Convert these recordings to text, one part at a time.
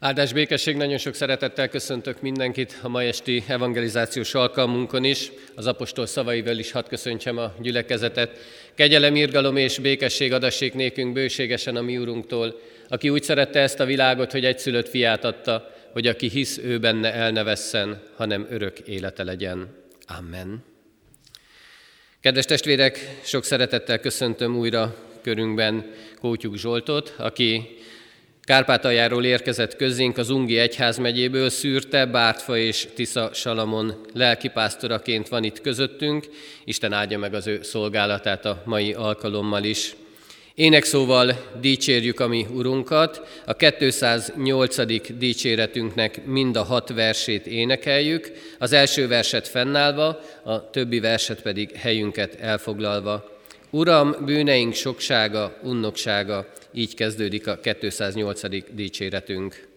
Áldás békesség, nagyon sok szeretettel köszöntök mindenkit a mai esti evangelizációs alkalmunkon is. Az apostol szavaival is hadd köszöntsem a gyülekezetet. Kegyelem, irgalom és békesség adassék nékünk bőségesen a mi úrunktól, aki úgy szerette ezt a világot, hogy egyszülött fiát adta, hogy aki hisz ő benne el ne vesszen, hanem örök élete legyen. Amen. Kedves testvérek, sok szeretettel köszöntöm újra körünkben Kótyuk Zsoltot, aki Kárpátaljáról érkezett közénk az Ungi Egyházmegyéből, Szűrte, Bártfa és Tisza Salamon lelkipásztoraként van itt közöttünk. Isten áldja meg az ő szolgálatát a mai alkalommal is. Énekszóval dicsérjük a mi Urunkat, a 208. dicséretünknek mind a hat versét énekeljük, az első verset fennállva, a többi verset pedig helyünket elfoglalva. Uram, bűneink soksága, unnoksága, így kezdődik a 208. dicséretünk.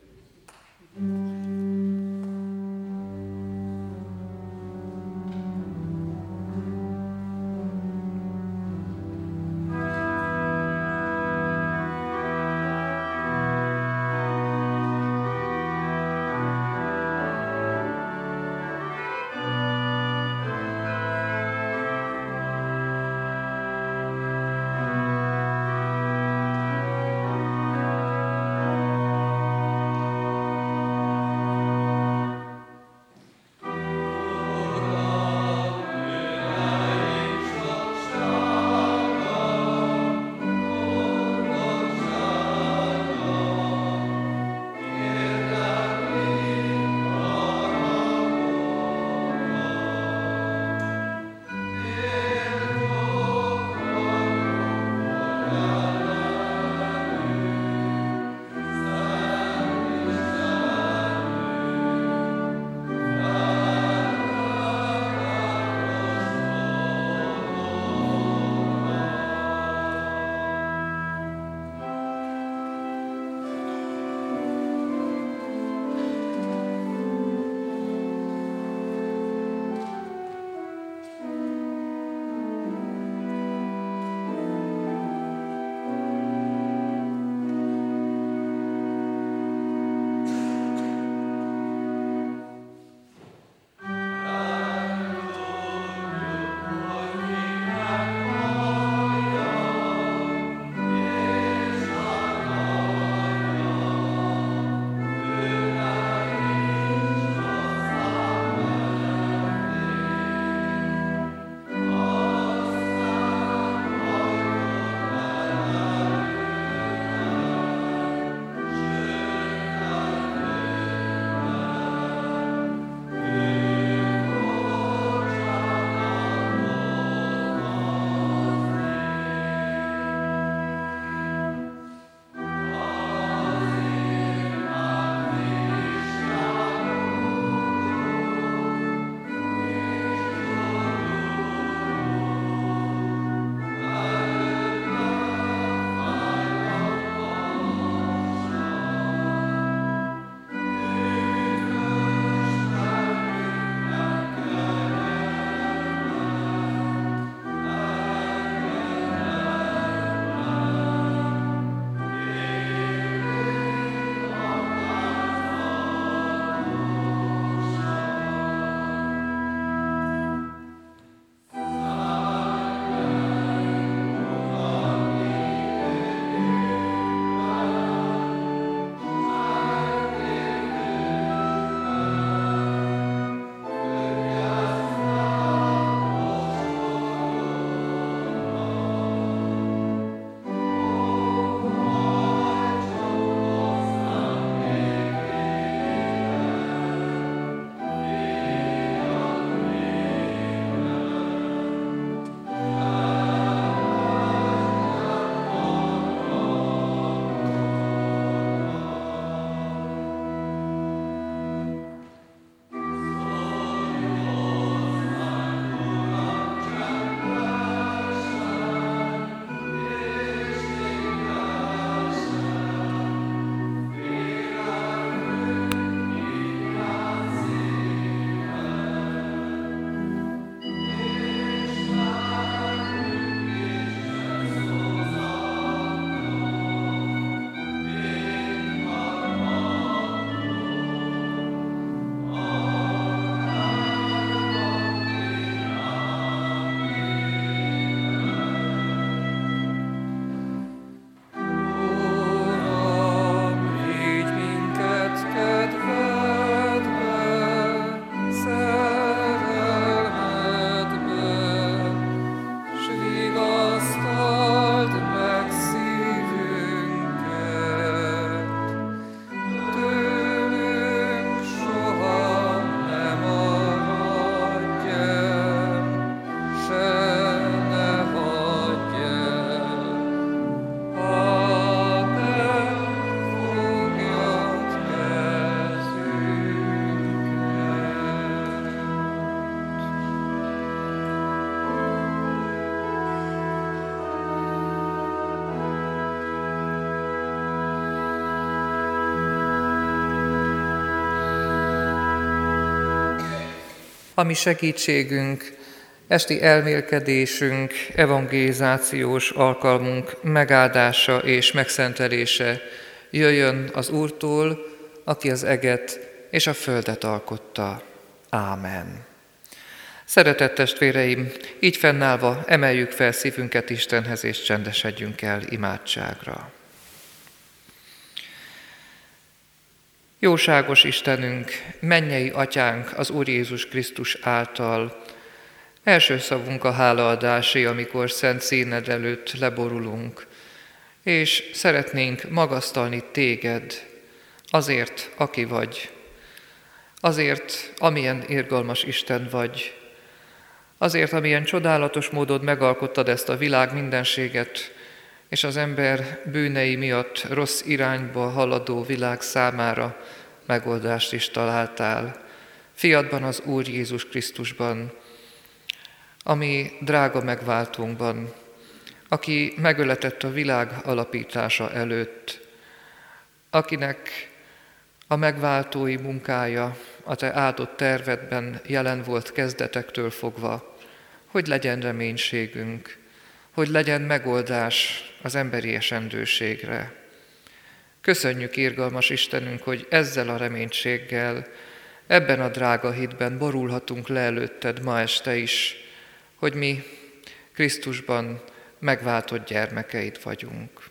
Mm. ami segítségünk, esti elmélkedésünk, evangelizációs alkalmunk megáldása és megszentelése jöjjön az Úrtól, aki az eget és a földet alkotta. Ámen. Szeretett testvéreim, így fennállva emeljük fel szívünket Istenhez, és csendesedjünk el imádságra. Jóságos Istenünk, mennyei atyánk az Úr Jézus Krisztus által, első szavunk a hálaadásé, amikor szent színed előtt leborulunk, és szeretnénk magasztalni téged. Azért, aki vagy, azért, amilyen irgalmas Isten vagy, azért, amilyen csodálatos módon megalkottad ezt a világ mindenséget, és az ember bűnei miatt rossz irányba haladó világ számára megoldást is találtál. Fiadban az Úr Jézus Krisztusban, ami drága megváltunkban, aki megöletett a világ alapítása előtt, akinek a megváltói munkája a te áldott tervedben jelen volt kezdetektől fogva, hogy legyen reménységünk, hogy legyen megoldás az emberi esendőségre. Köszönjük, írgalmas Istenünk, hogy ezzel a reménységgel, ebben a drága hitben borulhatunk le előtted ma este is, hogy mi Krisztusban megváltott gyermekeid vagyunk.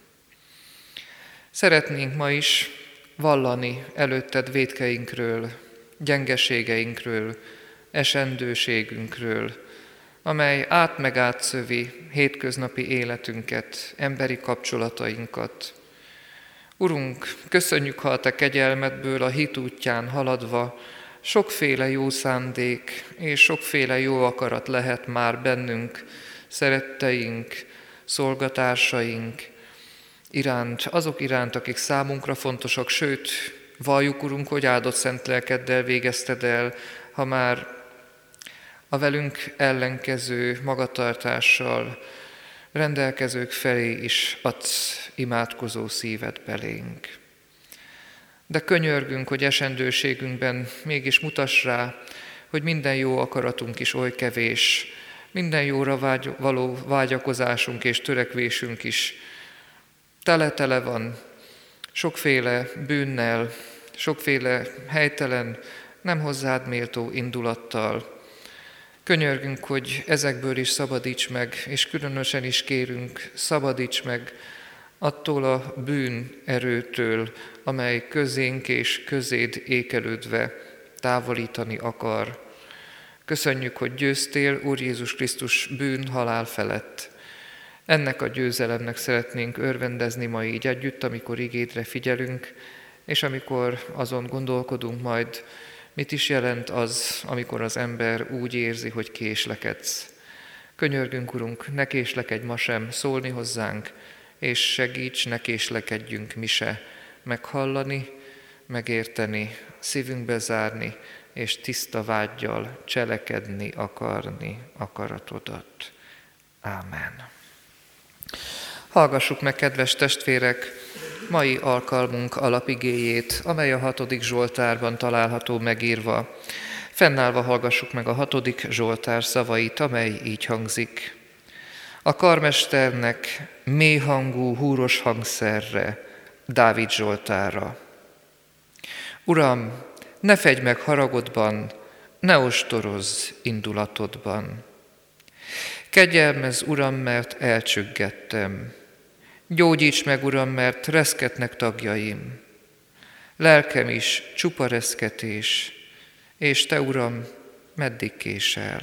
Szeretnénk ma is vallani előtted védkeinkről, gyengeségeinkről, esendőségünkről, amely át meg átszövi hétköznapi életünket, emberi kapcsolatainkat. Urunk, köszönjük, ha a Te kegyelmedből a hit útján haladva sokféle jó szándék és sokféle jó akarat lehet már bennünk, szeretteink, szolgatársaink iránt, azok iránt, akik számunkra fontosak, sőt, valljuk, Urunk, hogy áldott szent lelkeddel végezted el, ha már a velünk ellenkező magatartással rendelkezők felé is adsz imádkozó szívet belénk. De könyörgünk, hogy esendőségünkben mégis mutass rá, hogy minden jó akaratunk is oly kevés, minden jóra vágy, való vágyakozásunk és törekvésünk is tele-tele van sokféle bűnnel, sokféle helytelen, nem hozzád méltó indulattal, Könyörgünk, hogy ezekből is szabadíts meg, és különösen is kérünk, szabadíts meg attól a bűn erőtől, amely közénk és közéd ékelődve távolítani akar. Köszönjük, hogy győztél, Úr Jézus Krisztus bűn halál felett. Ennek a győzelemnek szeretnénk örvendezni ma így együtt, amikor igédre figyelünk, és amikor azon gondolkodunk majd, Mit is jelent az, amikor az ember úgy érzi, hogy késlekedsz? Könyörgünk, Urunk, ne késlekedj ma sem szólni hozzánk, és segíts, ne késlekedjünk mi se meghallani, megérteni, szívünkbe zárni, és tiszta vágyjal cselekedni, akarni akaratodat. Ámen. Hallgassuk meg, kedves testvérek, mai alkalmunk alapigéjét, amely a hatodik Zsoltárban található megírva. Fennállva hallgassuk meg a hatodik Zsoltár szavait, amely így hangzik. A karmesternek mély hangú, húros hangszerre, Dávid Zsoltára. Uram, ne fegy meg haragodban, ne ostorozz indulatodban. Kegyelmez, Uram, mert elcsüggettem. Gyógyíts meg, Uram, mert reszketnek tagjaim. Lelkem is csupa reszketés, és Te, Uram, meddig késel.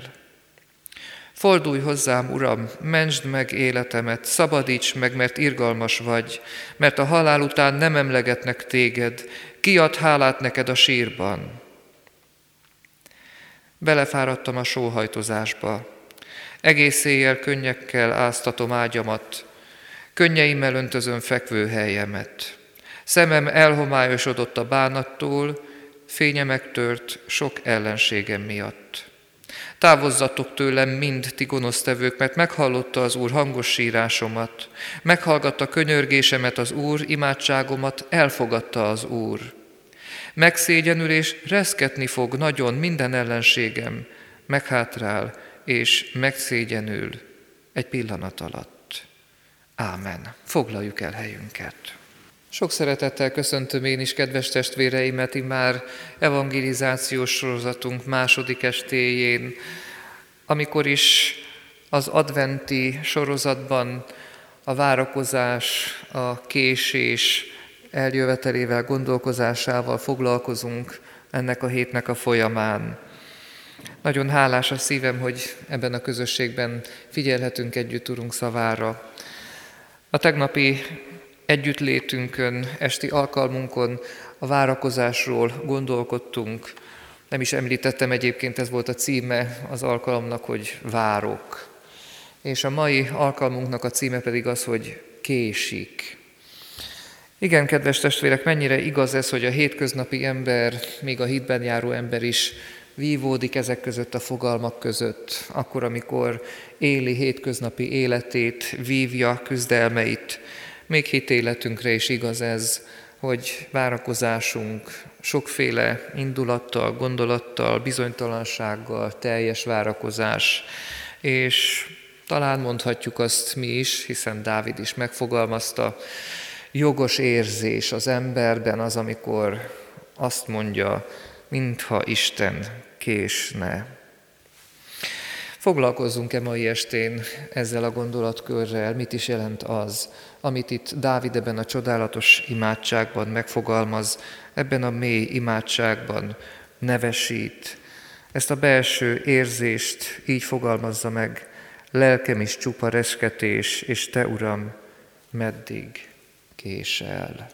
Fordulj hozzám, Uram, mentsd meg életemet, szabadíts meg, mert irgalmas vagy, mert a halál után nem emlegetnek téged, kiad hálát neked a sírban. Belefáradtam a sóhajtozásba, egész éjjel könnyekkel áztatom ágyamat, Könnyeimmel öntözöm fekvő helyemet. Szemem elhomályosodott a bánattól, fénye megtört sok ellenségem miatt. Távozzatok tőlem mind ti gonosztevők, mert meghallotta az Úr hangos sírásomat, meghallgatta könyörgésemet az Úr, imádságomat elfogadta az Úr. Megszégyenül és reszketni fog nagyon minden ellenségem, meghátrál és megszégyenül egy pillanat alatt. Ámen. Foglaljuk el helyünket. Sok szeretettel köszöntöm én is, kedves testvéreimet, már evangelizációs sorozatunk második estéjén, amikor is az adventi sorozatban a várakozás, a késés eljövetelével, gondolkozásával foglalkozunk ennek a hétnek a folyamán. Nagyon hálás a szívem, hogy ebben a közösségben figyelhetünk együtt Urunk szavára. A tegnapi együttlétünkön, esti alkalmunkon a várakozásról gondolkodtunk. Nem is említettem egyébként, ez volt a címe az alkalomnak, hogy várok. És a mai alkalmunknak a címe pedig az, hogy késik. Igen, kedves testvérek, mennyire igaz ez, hogy a hétköznapi ember, még a hitben járó ember is vívódik ezek között a fogalmak között, akkor, amikor éli hétköznapi életét, vívja küzdelmeit. Még hitéletünkre is igaz ez, hogy várakozásunk sokféle indulattal, gondolattal, bizonytalansággal teljes várakozás, és talán mondhatjuk azt mi is, hiszen Dávid is megfogalmazta, jogos érzés az emberben az, amikor azt mondja, mintha Isten késne. Foglalkozzunk-e mai estén ezzel a gondolatkörrel, mit is jelent az, amit itt Dávid ebben a csodálatos imádságban megfogalmaz, ebben a mély imádságban nevesít. Ezt a belső érzést így fogalmazza meg, lelkem is csupa resketés, és te, Uram, meddig késel.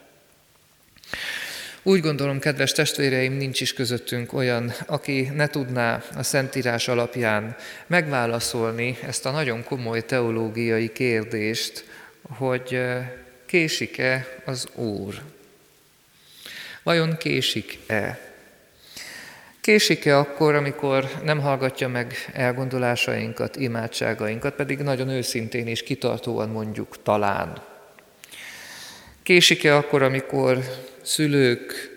Úgy gondolom, kedves testvéreim, nincs is közöttünk olyan, aki ne tudná a Szentírás alapján megválaszolni ezt a nagyon komoly teológiai kérdést, hogy késik-e az Úr? Vajon késik-e? Késik-e akkor, amikor nem hallgatja meg elgondolásainkat, imádságainkat, pedig nagyon őszintén és kitartóan mondjuk talán? Késik-e akkor, amikor szülők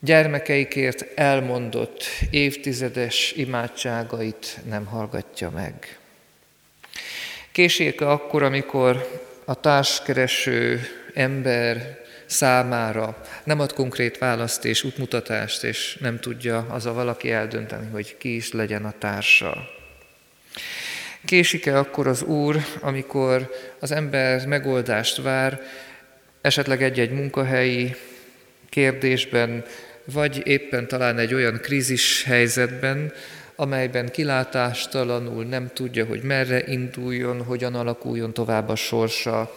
gyermekeikért elmondott évtizedes imádságait nem hallgatja meg? Késik-e akkor, amikor a társkereső ember számára nem ad konkrét választ és útmutatást, és nem tudja az a valaki eldönteni, hogy ki is legyen a társa? Késik-e akkor az Úr, amikor az ember megoldást vár, esetleg egy-egy munkahelyi kérdésben, vagy éppen talán egy olyan krízis helyzetben, amelyben kilátástalanul nem tudja, hogy merre induljon, hogyan alakuljon tovább a sorsa,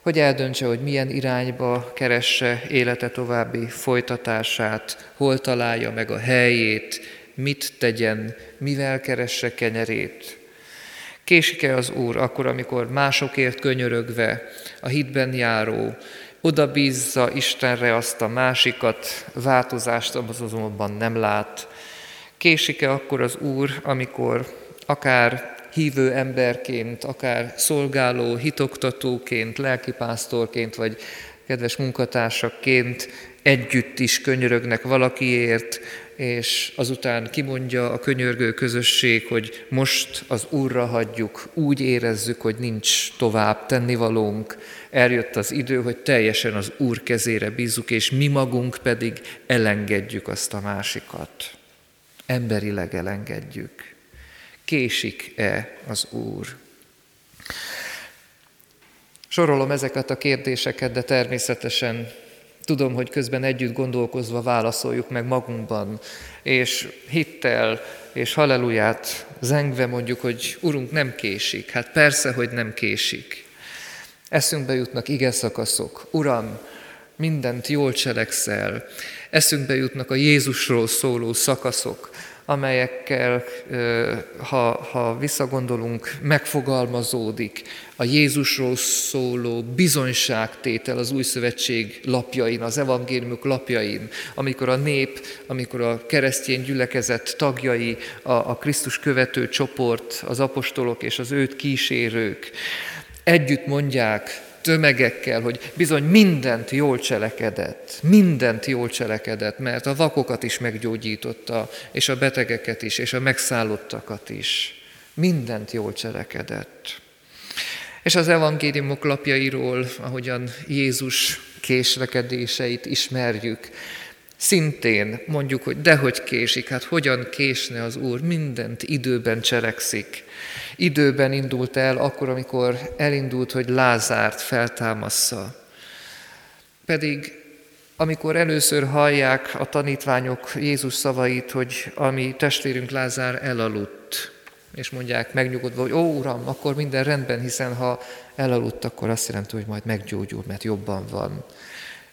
hogy eldöntse, hogy milyen irányba keresse élete további folytatását, hol találja meg a helyét, mit tegyen, mivel keresse kenyerét. Késik-e az Úr akkor, amikor másokért könyörögve a hitben járó, oda bízza Istenre azt a másikat, változást azonban nem lát. Késik-e akkor az Úr, amikor akár hívő emberként, akár szolgáló, hitoktatóként, lelkipásztorként, vagy kedves munkatársakként együtt is könyörögnek valakiért, és azután kimondja a könyörgő közösség, hogy most az Úrra hagyjuk, úgy érezzük, hogy nincs tovább tennivalónk, eljött az idő, hogy teljesen az Úr kezére bízzuk, és mi magunk pedig elengedjük azt a másikat. Emberileg elengedjük. Késik-e az Úr? Sorolom ezeket a kérdéseket, de természetesen tudom, hogy közben együtt gondolkozva válaszoljuk meg magunkban, és hittel és halleluját zengve mondjuk, hogy Urunk nem késik. Hát persze, hogy nem késik. Eszünkbe jutnak ige szakaszok. Uram, mindent jól cselekszel. Eszünkbe jutnak a Jézusról szóló szakaszok, amelyekkel, ha, ha visszagondolunk, megfogalmazódik a Jézusról szóló bizonyságtétel az új szövetség lapjain, az evangéliumok lapjain, amikor a nép, amikor a keresztény gyülekezet tagjai, a, a Krisztus követő csoport, az apostolok és az őt kísérők együtt mondják, tömegekkel, hogy bizony mindent jól cselekedett, mindent jól cselekedett, mert a vakokat is meggyógyította, és a betegeket is, és a megszállottakat is. Mindent jól cselekedett. És az evangéliumok lapjairól, ahogyan Jézus késlekedéseit ismerjük, szintén mondjuk, hogy dehogy késik, hát hogyan késne az Úr, mindent időben cselekszik. Időben indult el akkor, amikor elindult, hogy Lázárt feltámassza. Pedig amikor először hallják a tanítványok Jézus szavait, hogy ami testvérünk Lázár elaludt, és mondják megnyugodva, hogy ó, Uram, akkor minden rendben, hiszen ha elaludt, akkor azt jelenti, hogy majd meggyógyul, mert jobban van.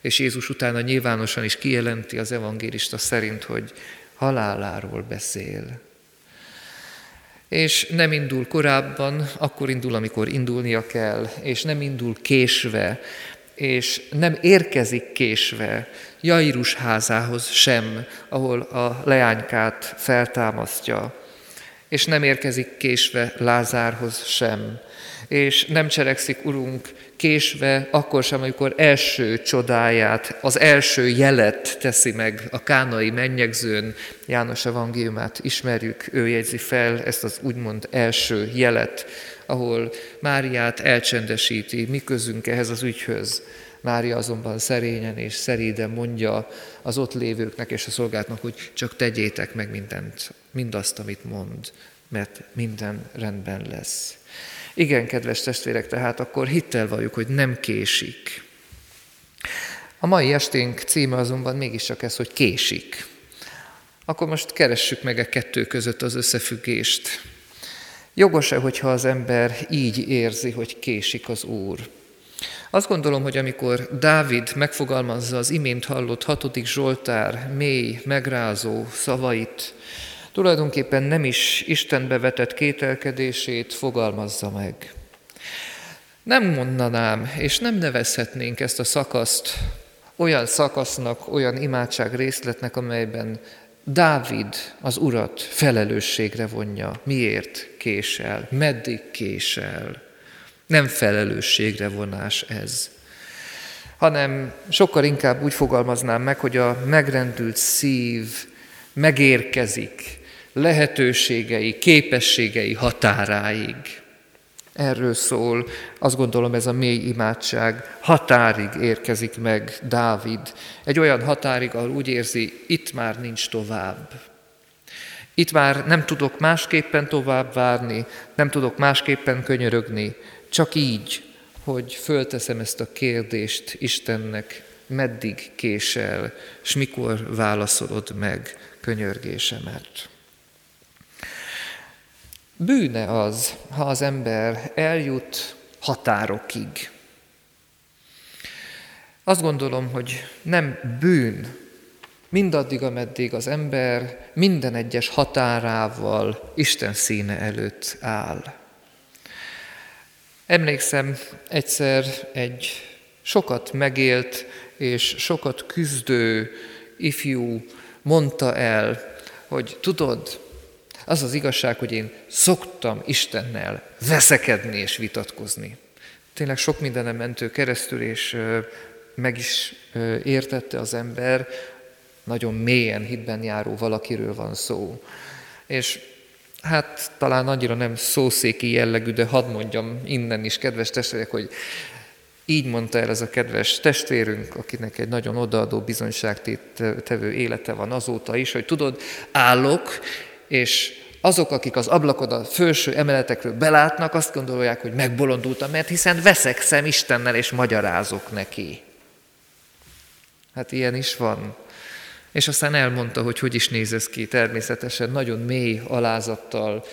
És Jézus utána nyilvánosan is kijelenti az evangélista szerint, hogy haláláról beszél. És nem indul korábban, akkor indul, amikor indulnia kell, és nem indul késve, és nem érkezik késve Jairus házához sem, ahol a leánykát feltámasztja, és nem érkezik késve Lázárhoz sem, és nem cselekszik, Urunk, késve, akkor sem, amikor első csodáját, az első jelet teszi meg a kánai mennyegzőn. János evangéliumát ismerjük, ő jegyzi fel ezt az úgymond első jelet, ahol Máriát elcsendesíti, mi közünk ehhez az ügyhöz. Mária azonban szerényen és szeríden mondja az ott lévőknek és a szolgáltnak, hogy csak tegyétek meg mindent, mindazt, amit mond, mert minden rendben lesz. Igen, kedves testvérek, tehát akkor hittel valljuk, hogy nem késik. A mai esténk címe azonban mégiscsak ez, hogy késik. Akkor most keressük meg a e kettő között az összefüggést. Jogos-e, hogyha az ember így érzi, hogy késik az Úr? Azt gondolom, hogy amikor Dávid megfogalmazza az imént hallott hatodik Zsoltár mély, megrázó szavait, tulajdonképpen nem is Istenbe vetett kételkedését fogalmazza meg. Nem mondanám, és nem nevezhetnénk ezt a szakaszt olyan szakasznak, olyan imádság részletnek, amelyben Dávid az urat felelősségre vonja. Miért késel? Meddig késel? Nem felelősségre vonás ez, hanem sokkal inkább úgy fogalmaznám meg, hogy a megrendült szív megérkezik lehetőségei, képességei határáig. Erről szól, azt gondolom ez a mély imádság, határig érkezik meg Dávid. Egy olyan határig, ahol úgy érzi, itt már nincs tovább. Itt már nem tudok másképpen tovább várni, nem tudok másképpen könyörögni, csak így, hogy fölteszem ezt a kérdést Istennek, meddig késel, és mikor válaszolod meg könyörgésemet. Bűne az, ha az ember eljut határokig. Azt gondolom, hogy nem bűn, mindaddig, ameddig az ember minden egyes határával Isten színe előtt áll. Emlékszem, egyszer egy sokat megélt és sokat küzdő ifjú mondta el, hogy tudod, az az igazság, hogy én szoktam Istennel veszekedni és vitatkozni. Tényleg sok mindenem mentő keresztül, és meg is értette az ember, nagyon mélyen hitben járó valakiről van szó. És hát talán annyira nem szószéki jellegű, de hadd mondjam innen is, kedves testvérek, hogy így mondta el ez a kedves testvérünk, akinek egy nagyon odaadó bizonyságtevő élete van azóta is, hogy tudod, állok, és azok, akik az ablakod a felső emeletekről belátnak, azt gondolják, hogy megbolondultam, mert hiszen veszekszem Istennel, és magyarázok neki. Hát ilyen is van. És aztán elmondta, hogy hogy is néz ez ki, természetesen nagyon mély alázattal,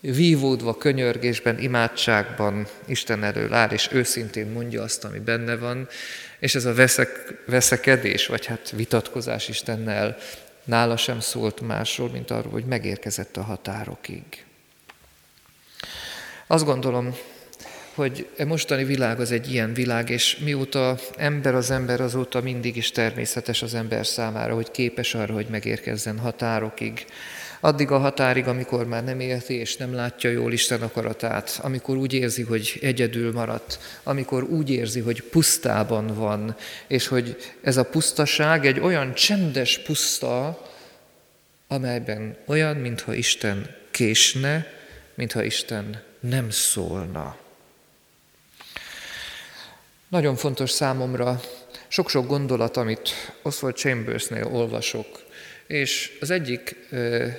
vívódva, könyörgésben, imádságban Isten elől áll, és őszintén mondja azt, ami benne van, és ez a veszek, veszekedés, vagy hát vitatkozás Istennel nála sem szólt másról, mint arról, hogy megérkezett a határokig. Azt gondolom, hogy a mostani világ az egy ilyen világ, és mióta ember az ember, azóta mindig is természetes az ember számára, hogy képes arra, hogy megérkezzen határokig. Addig a határig, amikor már nem érti és nem látja jól Isten akaratát, amikor úgy érzi, hogy egyedül maradt, amikor úgy érzi, hogy pusztában van, és hogy ez a pusztaság egy olyan csendes puszta, amelyben olyan, mintha Isten késne, mintha Isten nem szólna. Nagyon fontos számomra sok-sok gondolat, amit Oswald Chambersnél olvasok, és az egyik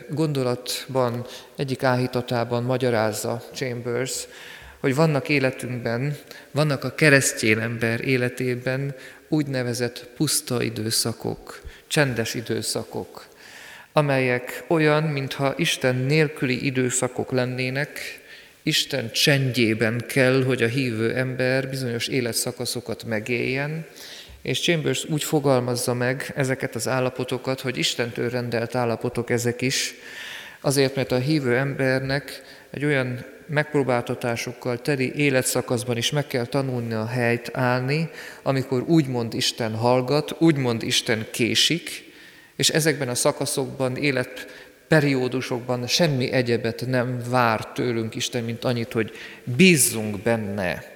gondolatban, egyik áhítatában magyarázza Chambers, hogy vannak életünkben, vannak a keresztény ember életében úgynevezett puszta időszakok, csendes időszakok, amelyek olyan, mintha Isten nélküli időszakok lennének, Isten csendjében kell, hogy a hívő ember bizonyos életszakaszokat megéljen, és Chambers úgy fogalmazza meg ezeket az állapotokat, hogy Istentől rendelt állapotok ezek is, azért, mert a hívő embernek egy olyan megpróbáltatásokkal teli életszakaszban is meg kell tanulni a helyt állni, amikor úgymond Isten hallgat, úgymond Isten késik, és ezekben a szakaszokban, életperiódusokban semmi egyebet nem vár tőlünk Isten, mint annyit, hogy bízzunk benne,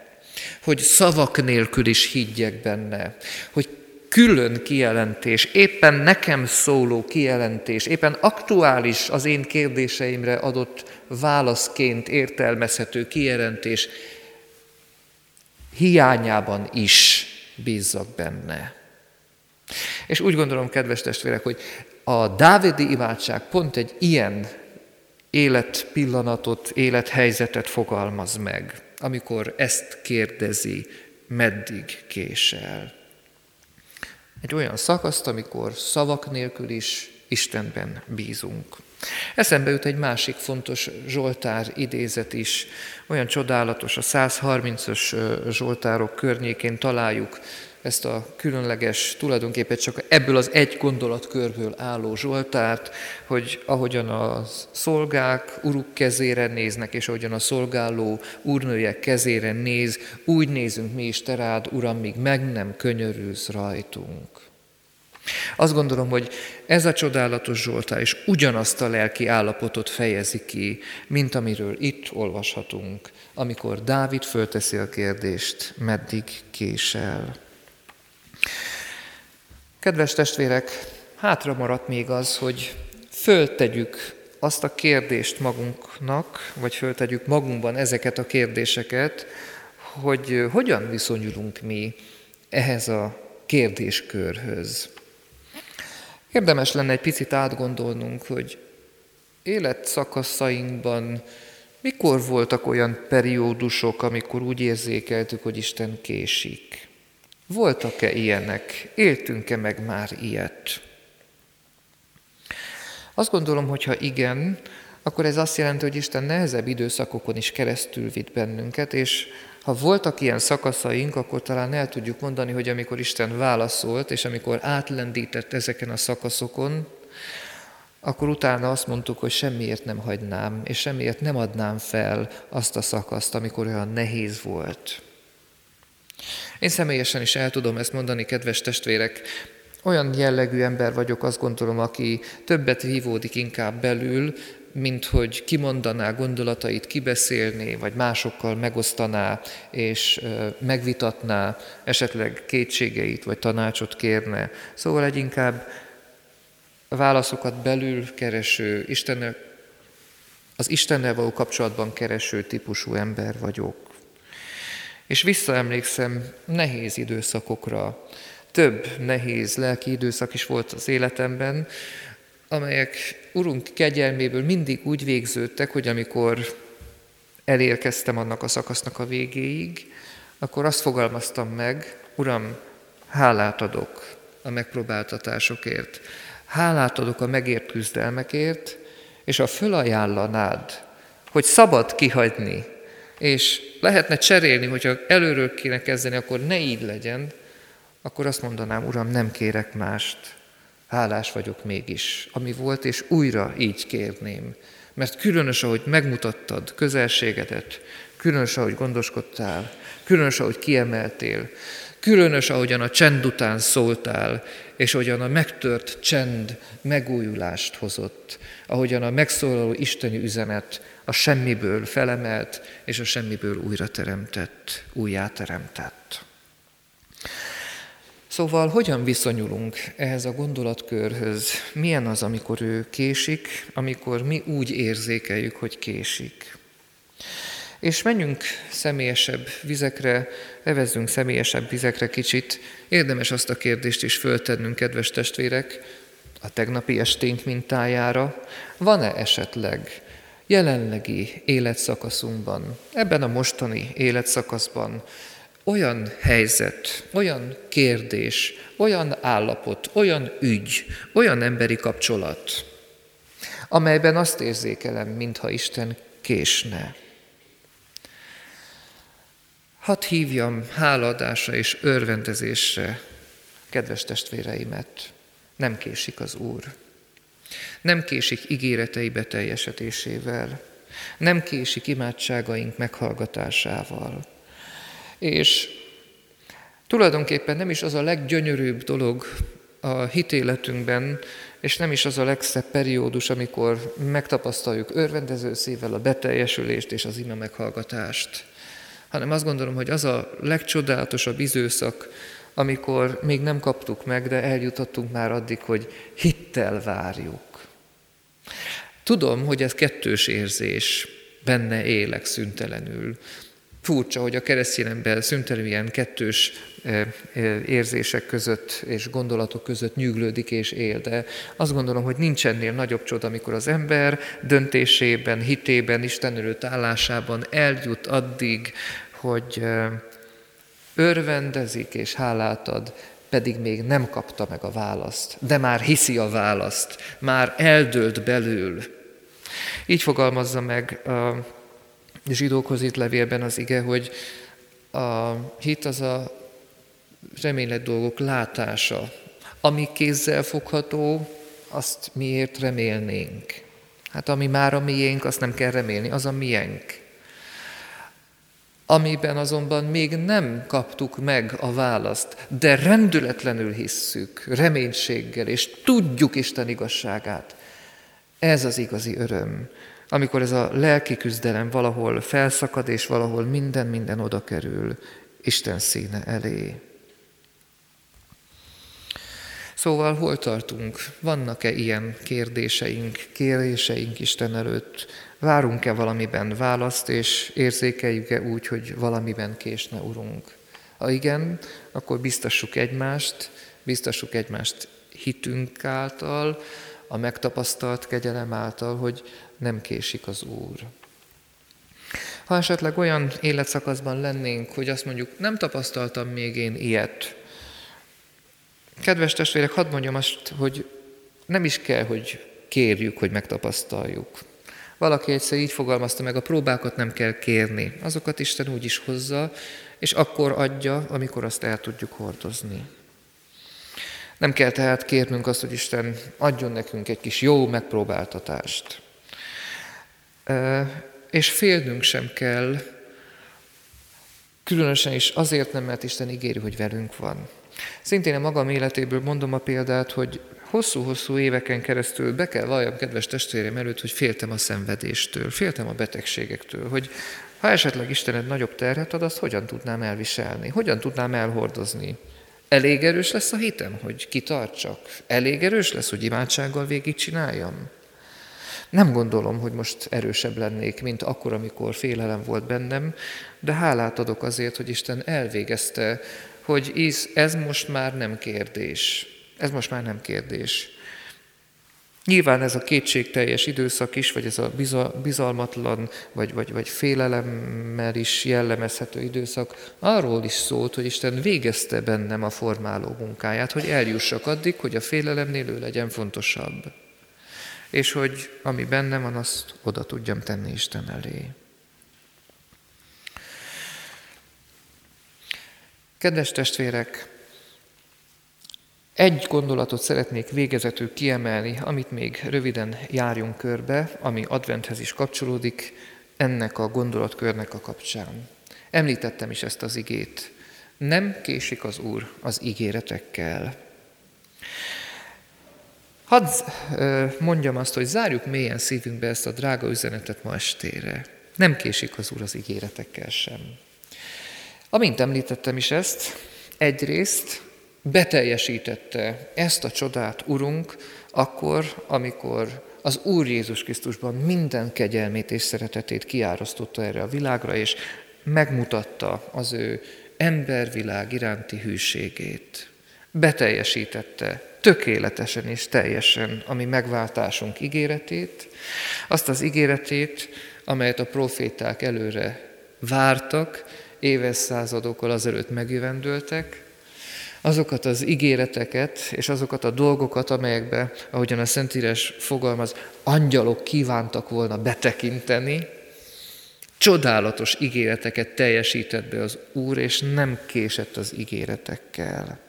hogy szavak nélkül is higgyek benne, hogy külön kijelentés, éppen nekem szóló kijelentés, éppen aktuális az én kérdéseimre adott válaszként értelmezhető kijelentés hiányában is bízzak benne. És úgy gondolom, kedves testvérek, hogy a dávidi imádság pont egy ilyen életpillanatot, élethelyzetet fogalmaz meg, amikor ezt kérdezi, meddig késel. Egy olyan szakaszt, amikor szavak nélkül is Istenben bízunk. Eszembe jut egy másik fontos Zsoltár idézet is. Olyan csodálatos, a 130-as Zsoltárok környékén találjuk ezt a különleges, tulajdonképpen csak ebből az egy gondolatkörből álló Zsoltárt, hogy ahogyan a szolgák uruk kezére néznek, és ahogyan a szolgáló úrnőjek kezére néz, úgy nézünk mi is te rád, Uram, míg meg nem könyörülsz rajtunk. Azt gondolom, hogy ez a csodálatos Zsoltár is ugyanazt a lelki állapotot fejezi ki, mint amiről itt olvashatunk, amikor Dávid fölteszi a kérdést, meddig késel. Kedves testvérek, hátra maradt még az, hogy föltegyük azt a kérdést magunknak, vagy föltegyük magunkban ezeket a kérdéseket, hogy hogyan viszonyulunk mi ehhez a kérdéskörhöz. Érdemes lenne egy picit átgondolnunk, hogy életszakaszainkban mikor voltak olyan periódusok, amikor úgy érzékeltük, hogy Isten késik. Voltak-e ilyenek? Éltünk-e meg már ilyet? Azt gondolom, hogy ha igen, akkor ez azt jelenti, hogy Isten nehezebb időszakokon is keresztül vitt bennünket, és ha voltak ilyen szakaszaink, akkor talán el tudjuk mondani, hogy amikor Isten válaszolt, és amikor átlendített ezeken a szakaszokon, akkor utána azt mondtuk, hogy semmiért nem hagynám, és semmiért nem adnám fel azt a szakaszt, amikor olyan nehéz volt. Én személyesen is el tudom ezt mondani, kedves testvérek, olyan jellegű ember vagyok, azt gondolom, aki többet vívódik inkább belül, mint hogy kimondaná gondolatait, kibeszélné, vagy másokkal megosztaná, és megvitatná, esetleg kétségeit, vagy tanácsot kérne. Szóval egy inkább válaszokat belül kereső, Istennel, az Istennel való kapcsolatban kereső típusú ember vagyok. És visszaemlékszem nehéz időszakokra, több nehéz lelki időszak is volt az életemben, amelyek Urunk kegyelméből mindig úgy végződtek, hogy amikor elérkeztem annak a szakasznak a végéig, akkor azt fogalmaztam meg, Uram, hálát adok a megpróbáltatásokért, hálát adok a megért küzdelmekért, és a fölajánlanád, hogy szabad kihagyni és lehetne cserélni, hogyha előről kéne kezdeni, akkor ne így legyen, akkor azt mondanám, Uram, nem kérek mást, hálás vagyok mégis, ami volt, és újra így kérném. Mert különös, ahogy megmutattad közelségedet, különös, ahogy gondoskodtál, különös, ahogy kiemeltél, Különös, ahogyan a csend után szóltál, és ahogyan a megtört csend megújulást hozott, ahogyan a megszólaló isteni üzenet a semmiből felemelt, és a semmiből újra teremtett, újjáteremtett. Szóval hogyan viszonyulunk ehhez a gondolatkörhöz? Milyen az, amikor ő késik, amikor mi úgy érzékeljük, hogy késik? És menjünk személyesebb vizekre, evezzünk személyesebb vizekre kicsit. Érdemes azt a kérdést is föltennünk, kedves testvérek, a tegnapi esténk mintájára. Van-e esetleg jelenlegi életszakaszunkban, ebben a mostani életszakaszban olyan helyzet, olyan kérdés, olyan állapot, olyan ügy, olyan emberi kapcsolat, amelyben azt érzékelem, mintha Isten késne. Hadd hívjam háladásra és örvendezésre kedves testvéreimet. Nem késik az Úr. Nem késik ígéretei beteljesedésével. Nem késik imádságaink meghallgatásával. És tulajdonképpen nem is az a leggyönyörűbb dolog a hitéletünkben, és nem is az a legszebb periódus, amikor megtapasztaljuk örvendező szívvel a beteljesülést és az ima meghallgatást, hanem azt gondolom, hogy az a legcsodálatosabb időszak, amikor még nem kaptuk meg, de eljutottunk már addig, hogy hittel várjuk. Tudom, hogy ez kettős érzés, benne élek szüntelenül. Furcsa, hogy a keresztény ember szüntelenül ilyen kettős érzések között és gondolatok között nyűglődik és él, de azt gondolom, hogy nincs ennél nagyobb csoda, amikor az ember döntésében, hitében, Isten előtt állásában eljut addig, hogy örvendezik és hálát ad, pedig még nem kapta meg a választ, de már hiszi a választ, már eldőlt belül. Így fogalmazza meg a zsidókhoz itt levélben az ige, hogy a hit az a reménylet dolgok látása. Ami kézzel fogható, azt miért remélnénk? Hát ami már a miénk, azt nem kell remélni, az a miénk. Amiben azonban még nem kaptuk meg a választ, de rendületlenül hisszük, reménységgel, és tudjuk Isten igazságát. Ez az igazi öröm, amikor ez a lelki küzdelem valahol felszakad, és valahol minden-minden oda kerül Isten színe elé. Szóval hol tartunk? Vannak-e ilyen kérdéseink, kéréseink Isten előtt? Várunk-e valamiben választ, és érzékeljük-e úgy, hogy valamiben késne, Urunk? Ha igen, akkor biztassuk egymást, biztassuk egymást hitünk által, a megtapasztalt kegyelem által, hogy nem késik az Úr. Ha esetleg olyan életszakaszban lennénk, hogy azt mondjuk, nem tapasztaltam még én ilyet, Kedves testvérek, hadd mondjam azt, hogy nem is kell, hogy kérjük, hogy megtapasztaljuk. Valaki egyszer így fogalmazta meg, a próbákat nem kell kérni, azokat Isten úgy is hozza, és akkor adja, amikor azt el tudjuk hordozni. Nem kell tehát kérnünk azt, hogy Isten adjon nekünk egy kis jó megpróbáltatást. És félnünk sem kell, különösen is azért nem, mert Isten ígéri, hogy velünk van. Szintén a magam életéből mondom a példát, hogy hosszú-hosszú éveken keresztül be kell valljam kedves testvérem előtt, hogy féltem a szenvedéstől, féltem a betegségektől, hogy ha esetleg Istened nagyobb terhet ad, azt hogyan tudnám elviselni, hogyan tudnám elhordozni. Elég erős lesz a hitem, hogy kitartsak? Elég erős lesz, hogy imádsággal végigcsináljam? Nem gondolom, hogy most erősebb lennék, mint akkor, amikor félelem volt bennem, de hálát adok azért, hogy Isten elvégezte hogy ez most már nem kérdés. Ez most már nem kérdés. Nyilván ez a kétségteljes időszak is, vagy ez a bizalmatlan, vagy, vagy, vagy félelemmel is jellemezhető időszak, arról is szólt, hogy Isten végezte bennem a formáló munkáját, hogy eljussak addig, hogy a félelemnél ő legyen fontosabb. És hogy ami bennem van, azt oda tudjam tenni Isten elé. Kedves testvérek, egy gondolatot szeretnék végezetül kiemelni, amit még röviden járjunk körbe, ami adventhez is kapcsolódik, ennek a gondolatkörnek a kapcsán. Említettem is ezt az igét. Nem késik az Úr az ígéretekkel. Hadd mondjam azt, hogy zárjuk mélyen szívünkbe ezt a drága üzenetet ma estére. Nem késik az Úr az ígéretekkel sem. Amint említettem is ezt, egyrészt beteljesítette ezt a csodát, Urunk, akkor, amikor az Úr Jézus Krisztusban minden kegyelmét és szeretetét kiárasztotta erre a világra, és megmutatta az ő embervilág iránti hűségét. Beteljesítette tökéletesen és teljesen a mi megváltásunk ígéretét, azt az ígéretét, amelyet a proféták előre vártak, évezszázadokkal azelőtt megjövendöltek, azokat az ígéreteket és azokat a dolgokat, amelyekbe, ahogyan a Szentírás fogalmaz, angyalok kívántak volna betekinteni, csodálatos ígéreteket teljesített be az Úr, és nem késett az ígéretekkel.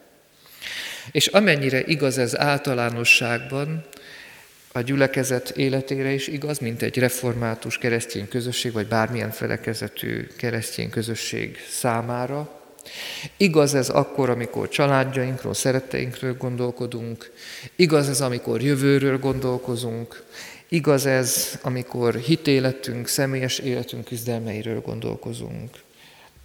És amennyire igaz ez általánosságban, a gyülekezet életére is igaz, mint egy református keresztény közösség, vagy bármilyen felekezetű keresztény közösség számára. Igaz ez akkor, amikor családjainkról, szeretteinkről gondolkodunk, igaz ez, amikor jövőről gondolkozunk, igaz ez, amikor hitéletünk, személyes életünk küzdelmeiről gondolkozunk.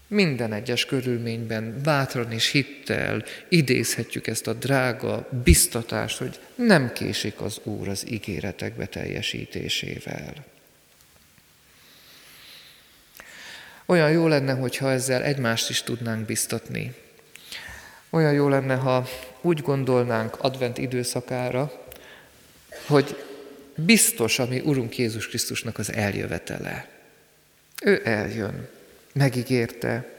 Minden egyes körülményben bátran és hittel idézhetjük ezt a drága biztatást, hogy nem késik az Úr az ígéretek beteljesítésével. Olyan jó lenne, hogyha ezzel egymást is tudnánk biztatni. Olyan jó lenne, ha úgy gondolnánk advent időszakára, hogy biztos a mi Urunk Jézus Krisztusnak az eljövetele. Ő eljön megígérte,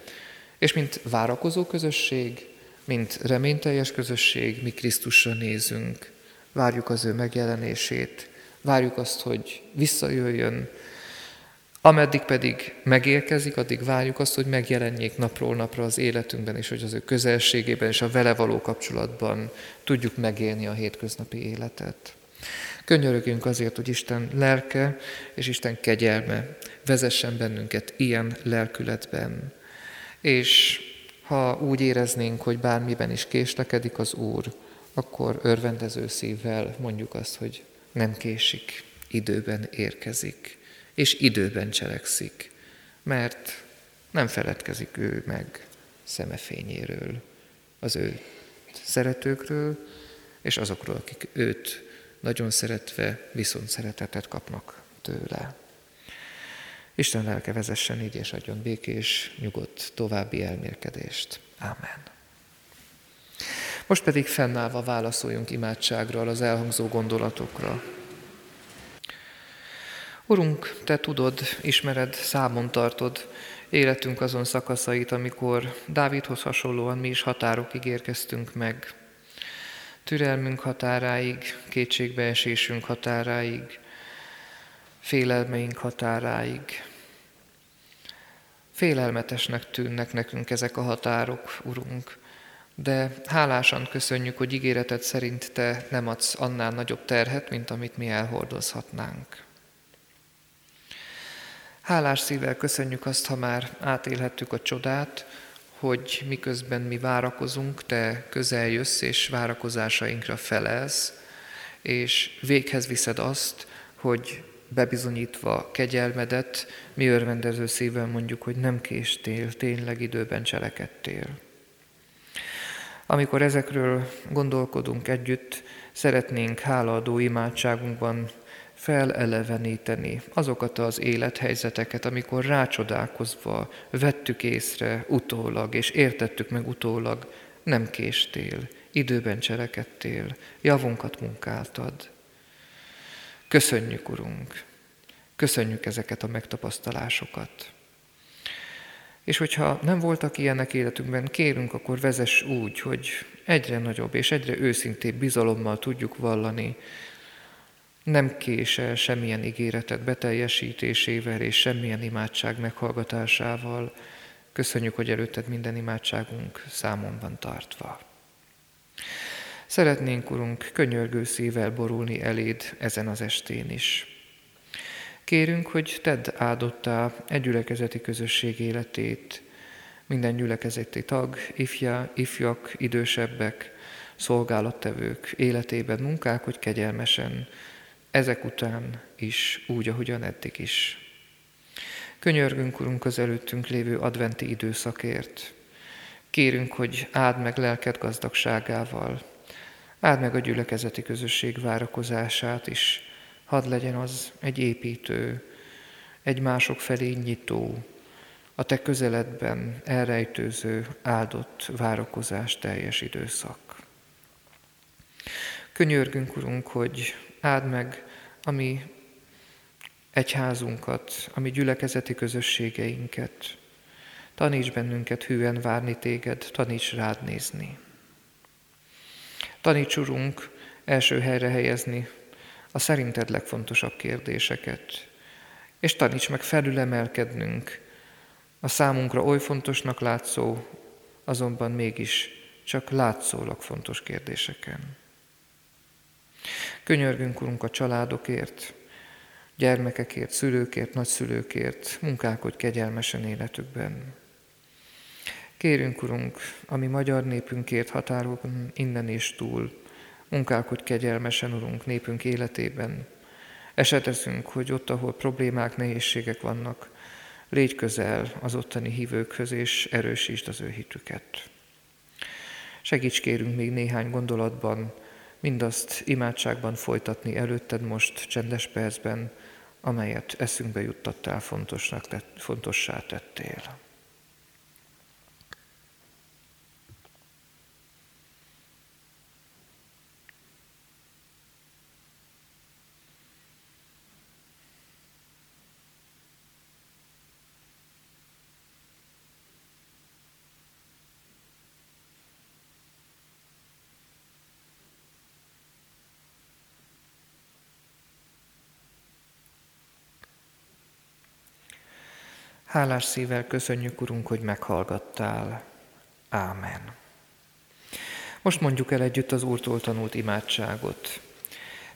és mint várakozó közösség, mint reményteljes közösség, mi Krisztusra nézünk, várjuk az ő megjelenését, várjuk azt, hogy visszajöjjön, ameddig pedig megérkezik, addig várjuk azt, hogy megjelenjék napról napra az életünkben, és hogy az ő közelségében és a vele való kapcsolatban tudjuk megélni a hétköznapi életet. Könyörögjünk azért, hogy Isten lelke és Isten kegyelme vezessen bennünket ilyen lelkületben. És ha úgy éreznénk, hogy bármiben is késlekedik az Úr, akkor örvendező szívvel mondjuk azt, hogy nem késik, időben érkezik, és időben cselekszik, mert nem feledkezik ő meg szemefényéről, az ő szeretőkről, és azokról, akik őt nagyon szeretve viszont szeretetet kapnak tőle. Isten lelke vezessen így, és adjon békés, nyugodt további elmérkedést. Amen. Most pedig fennállva válaszoljunk imádságról, az elhangzó gondolatokra. Urunk, Te tudod, ismered, számon tartod életünk azon szakaszait, amikor Dávidhoz hasonlóan mi is határokig érkeztünk meg. Türelmünk határáig, kétségbeesésünk határáig, félelmeink határáig. Félelmetesnek tűnnek nekünk ezek a határok, Urunk, de hálásan köszönjük, hogy ígéreted szerint Te nem adsz annál nagyobb terhet, mint amit mi elhordozhatnánk. Hálás szívvel köszönjük azt, ha már átélhettük a csodát, hogy miközben mi várakozunk, Te közel jössz és várakozásainkra felelsz, és véghez viszed azt, hogy bebizonyítva kegyelmedet, mi örvendező szívvel mondjuk, hogy nem késtél, tényleg időben cselekedtél. Amikor ezekről gondolkodunk együtt, szeretnénk hálaadó imádságunkban feleleveníteni azokat az élethelyzeteket, amikor rácsodálkozva vettük észre utólag, és értettük meg utólag, nem késtél, időben cselekedtél, javunkat munkáltad. Köszönjük, Urunk! Köszönjük ezeket a megtapasztalásokat. És hogyha nem voltak ilyenek életünkben, kérünk, akkor vezess úgy, hogy egyre nagyobb és egyre őszintébb bizalommal tudjuk vallani, nem késel semmilyen ígéretet beteljesítésével és semmilyen imádság meghallgatásával. Köszönjük, hogy előtted minden imádságunk számon van tartva. Szeretnénk, Urunk, könyörgő szívvel borulni eléd ezen az estén is. Kérünk, hogy tedd áldottá egy gyülekezeti közösség életét, minden gyülekezeti tag, ifja, ifjak, idősebbek, szolgálattevők életében munkák, hogy kegyelmesen, ezek után is, úgy, ahogyan eddig is. Könyörgünk, Urunk, az előttünk lévő adventi időszakért. Kérünk, hogy áld meg lelked gazdagságával, áld meg a gyülekezeti közösség várakozását is, hadd legyen az egy építő, egy mások felé nyitó, a te közeledben elrejtőző, áldott várakozás teljes időszak. Könyörgünk, Urunk, hogy áld meg a mi egyházunkat, a mi gyülekezeti közösségeinket. Taníts bennünket hűen várni téged, taníts rád nézni. Taníts, Urunk, első helyre helyezni a szerinted legfontosabb kérdéseket, és taníts meg felülemelkednünk a számunkra oly fontosnak látszó, azonban mégis csak látszólag fontos kérdéseken. Könyörgünk, Urunk, a családokért, gyermekekért, szülőkért, nagyszülőkért, munkálkodj kegyelmesen életükben. Kérünk, Urunk, ami magyar népünkért határokon innen és túl, munkálkodj kegyelmesen, Urunk, népünk életében. Esetezünk, hogy ott, ahol problémák, nehézségek vannak, légy közel az ottani hívőkhöz, és erősítsd az ő hitüket. Segíts kérünk még néhány gondolatban, mindazt imádságban folytatni előtted most csendes percben, amelyet eszünkbe juttattál, fontosnak tett, fontossá tettél. Hálás szívvel köszönjük, Urunk, hogy meghallgattál. Ámen. Most mondjuk el együtt az Úrtól tanult imádságot.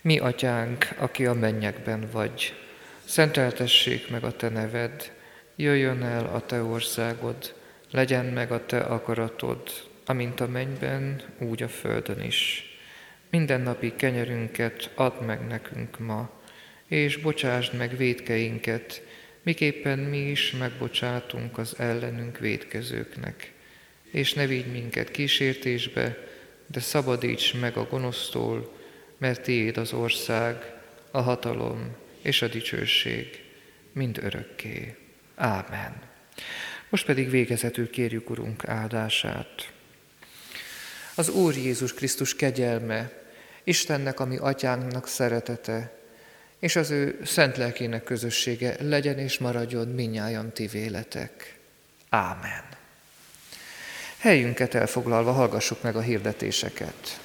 Mi, Atyánk, aki a mennyekben vagy, szenteltessék meg a Te neved, jöjjön el a Te országod, legyen meg a Te akaratod, amint a mennyben, úgy a földön is. Minden napi kenyerünket add meg nekünk ma, és bocsásd meg védkeinket, miképpen mi is megbocsátunk az ellenünk védkezőknek. És ne vigy minket kísértésbe, de szabadíts meg a gonosztól, mert tiéd az ország, a hatalom és a dicsőség mind örökké. Ámen. Most pedig végezetül kérjük Urunk áldását. Az Úr Jézus Krisztus kegyelme, Istennek, ami atyánknak szeretete, és az ő szent lelkének közössége legyen és maradjon minnyájan ti véletek. Ámen. Helyünket elfoglalva hallgassuk meg a hirdetéseket.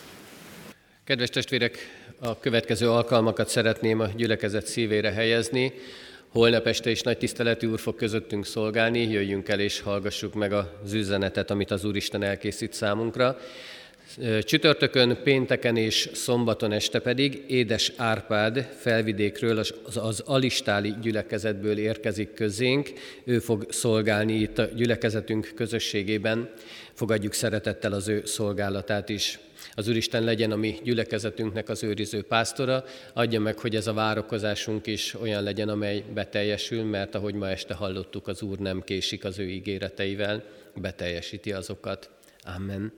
Kedves testvérek, a következő alkalmakat szeretném a gyülekezet szívére helyezni. Holnap este is nagy tiszteletű úr fog közöttünk szolgálni, jöjjünk el és hallgassuk meg az üzenetet, amit az Úristen elkészít számunkra. Csütörtökön, pénteken és szombaton este pedig Édes Árpád felvidékről, az, az Alistáli gyülekezetből érkezik közénk. Ő fog szolgálni itt a gyülekezetünk közösségében. Fogadjuk szeretettel az ő szolgálatát is. Az Úristen legyen a mi gyülekezetünknek az őriző pásztora, adja meg, hogy ez a várakozásunk is olyan legyen, amely beteljesül, mert ahogy ma este hallottuk, az Úr nem késik az ő ígéreteivel, beteljesíti azokat. Amen.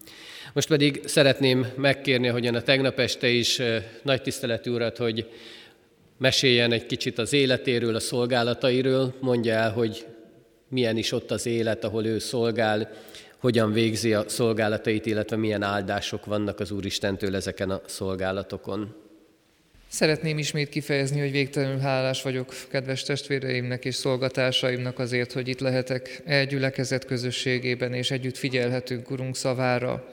Most pedig szeretném megkérni, ahogyan a tegnap este is nagy tiszteletű urat, hogy meséljen egy kicsit az életéről, a szolgálatairól, mondja el, hogy milyen is ott az élet, ahol ő szolgál, hogyan végzi a szolgálatait, illetve milyen áldások vannak az Úristentől ezeken a szolgálatokon. Szeretném ismét kifejezni, hogy végtelenül hálás vagyok kedves testvéreimnek és szolgatásaimnak azért, hogy itt lehetek elgyülekezet közösségében, és együtt figyelhetünk Urunk szavára.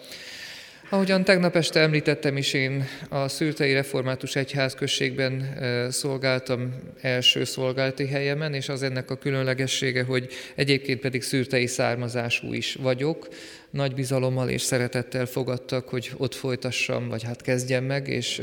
Ahogyan tegnap este említettem is, én a Szültei Református Egyház községben szolgáltam első szolgálati helyemen, és az ennek a különlegessége, hogy egyébként pedig szürtei származású is vagyok. Nagy bizalommal és szeretettel fogadtak, hogy ott folytassam, vagy hát kezdjem meg, és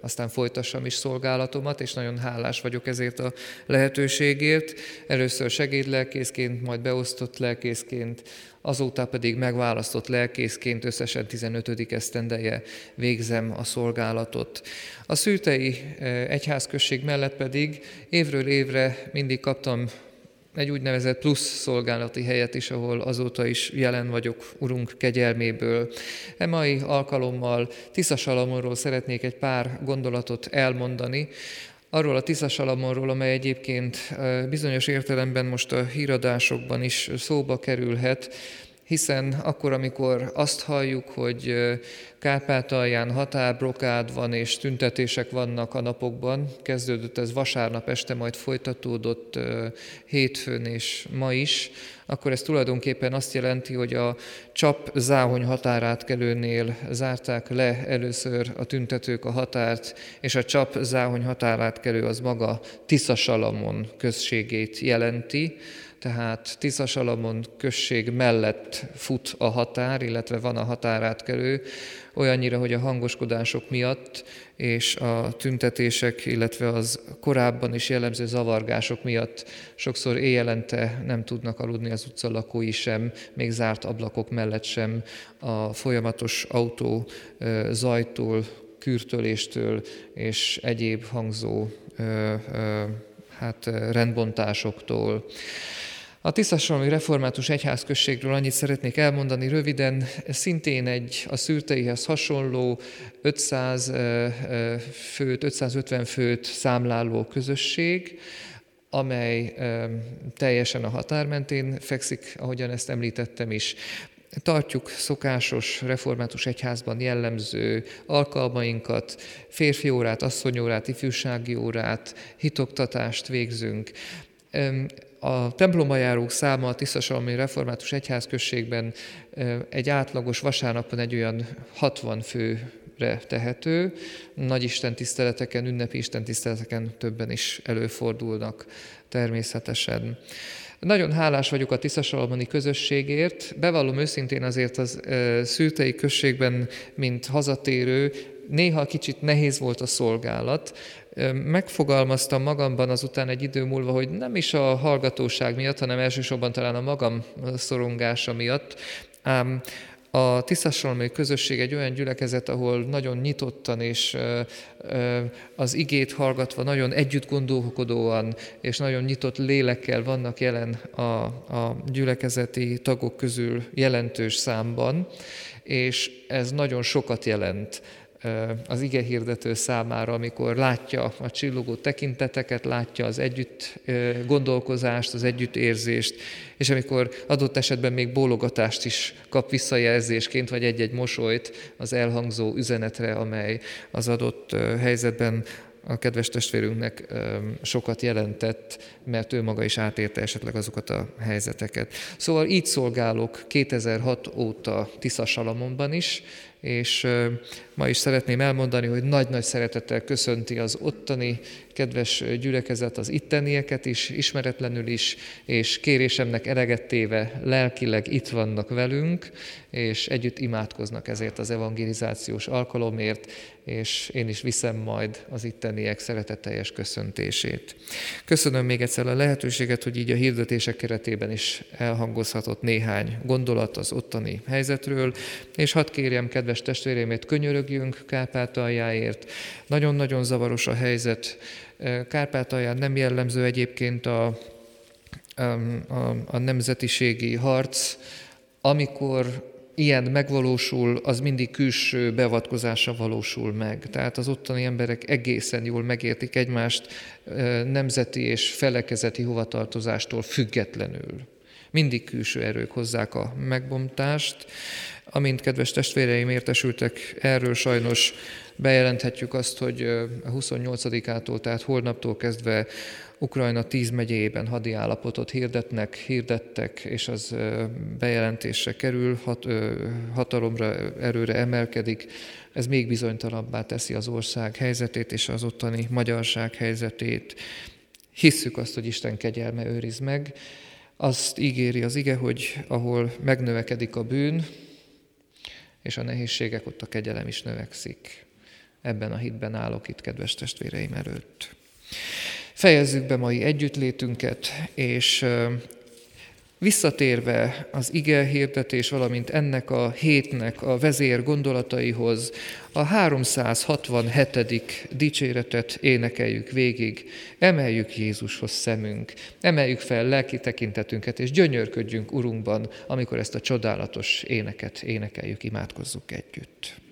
aztán folytassam is szolgálatomat, és nagyon hálás vagyok ezért a lehetőségért. Először segédlelkészként, majd beosztott lelkészként, azóta pedig megválasztott lelkészként összesen 15. esztendeje végzem a szolgálatot. A szűtei egyházközség mellett pedig évről évre mindig kaptam egy úgynevezett plusz szolgálati helyet is, ahol azóta is jelen vagyok Urunk kegyelméből. E mai alkalommal Tisza Salamonról szeretnék egy pár gondolatot elmondani, arról a Tisza Salamonról, amely egyébként bizonyos értelemben most a híradásokban is szóba kerülhet, hiszen akkor, amikor azt halljuk, hogy Kárpátalján határbrokád van és tüntetések vannak a napokban, kezdődött ez vasárnap este, majd folytatódott hétfőn és ma is, akkor ez tulajdonképpen azt jelenti, hogy a csap záhony határátkelőnél zárták le először a tüntetők a határt, és a csap záhony határátkelő az maga Tisza Salamon községét jelenti, tehát Tiszasalamon község mellett fut a határ, illetve van a határátkelő, olyannyira, hogy a hangoskodások miatt és a tüntetések, illetve az korábban is jellemző zavargások miatt sokszor éjjelente nem tudnak aludni az utca lakói sem, még zárt ablakok mellett sem, a folyamatos autó zajtól, kürtöléstől és egyéb hangzó hát rendbontásoktól. A Tisztasalmi Református Egyházközségről annyit szeretnék elmondani röviden, szintén egy a szürteihez hasonló 500 főt, 550 főt számláló közösség, amely teljesen a határ mentén fekszik, ahogyan ezt említettem is. Tartjuk szokásos református egyházban jellemző alkalmainkat, férfi órát, asszonyórát, ifjúsági órát, hitoktatást végzünk. A templombajárók száma a Tiszasalmi Református Egyházközségben egy átlagos vasárnapon egy olyan 60 főre tehető. Nagy Isten tiszteleteken, ünnepi Isten tiszteleteken többen is előfordulnak természetesen. Nagyon hálás vagyok a Tiszasalmoni közösségért. Bevallom őszintén azért az szültei községben, mint hazatérő, néha kicsit nehéz volt a szolgálat, megfogalmaztam magamban azután egy idő múlva, hogy nem is a hallgatóság miatt, hanem elsősorban talán a magam szorongása miatt, ám a Tisztasalmi közösség egy olyan gyülekezet, ahol nagyon nyitottan és az igét hallgatva, nagyon együtt gondolkodóan és nagyon nyitott lélekkel vannak jelen a, a gyülekezeti tagok közül jelentős számban, és ez nagyon sokat jelent az ige hirdető számára, amikor látja a csillogó tekinteteket, látja az együtt gondolkozást, az együttérzést, és amikor adott esetben még bólogatást is kap visszajelzésként, vagy egy-egy mosolyt az elhangzó üzenetre, amely az adott helyzetben a kedves testvérünknek sokat jelentett, mert ő maga is átérte esetleg azokat a helyzeteket. Szóval így szolgálok 2006 óta Tisza Salamonban is, és ma is szeretném elmondani, hogy nagy-nagy szeretettel köszönti az ottani kedves gyülekezet az ittenieket is, ismeretlenül is, és kérésemnek elegettéve lelkileg itt vannak velünk, és együtt imádkoznak ezért az evangelizációs alkalomért, és én is viszem majd az itteniek szeretetteljes köszöntését. Köszönöm még egyszer a lehetőséget, hogy így a hirdetések keretében is elhangozhatott néhány gondolat az ottani helyzetről, és hadd kérjem kedves testvérémét, könyörögjünk Kárpátaljáért. Nagyon-nagyon zavaros a helyzet. Kárpátalján nem jellemző egyébként a, a, a, a nemzetiségi harc, amikor ilyen megvalósul, az mindig külső beavatkozása valósul meg. Tehát az ottani emberek egészen jól megértik egymást nemzeti és felekezeti hovatartozástól függetlenül. Mindig külső erők hozzák a megbomtást. Amint kedves testvéreim értesültek erről, sajnos bejelenthetjük azt, hogy a 28-ától, tehát holnaptól kezdve Ukrajna tíz megyében hadi állapotot hirdetnek, hirdettek, és az bejelentésre kerül, hat, hatalomra, erőre emelkedik. Ez még bizonytalanabbá teszi az ország helyzetét és az ottani magyarság helyzetét. Hisszük azt, hogy Isten kegyelme őriz meg. Azt ígéri az ige, hogy ahol megnövekedik a bűn, és a nehézségek, ott a kegyelem is növekszik. Ebben a hitben állok itt, kedves testvéreim előtt. Fejezzük be mai együttlétünket, és Visszatérve az ige hirdetés, valamint ennek a hétnek a vezér gondolataihoz, a 367. dicséretet énekeljük végig, emeljük Jézushoz szemünk, emeljük fel lelki tekintetünket, és gyönyörködjünk Urunkban, amikor ezt a csodálatos éneket énekeljük, imádkozzuk együtt.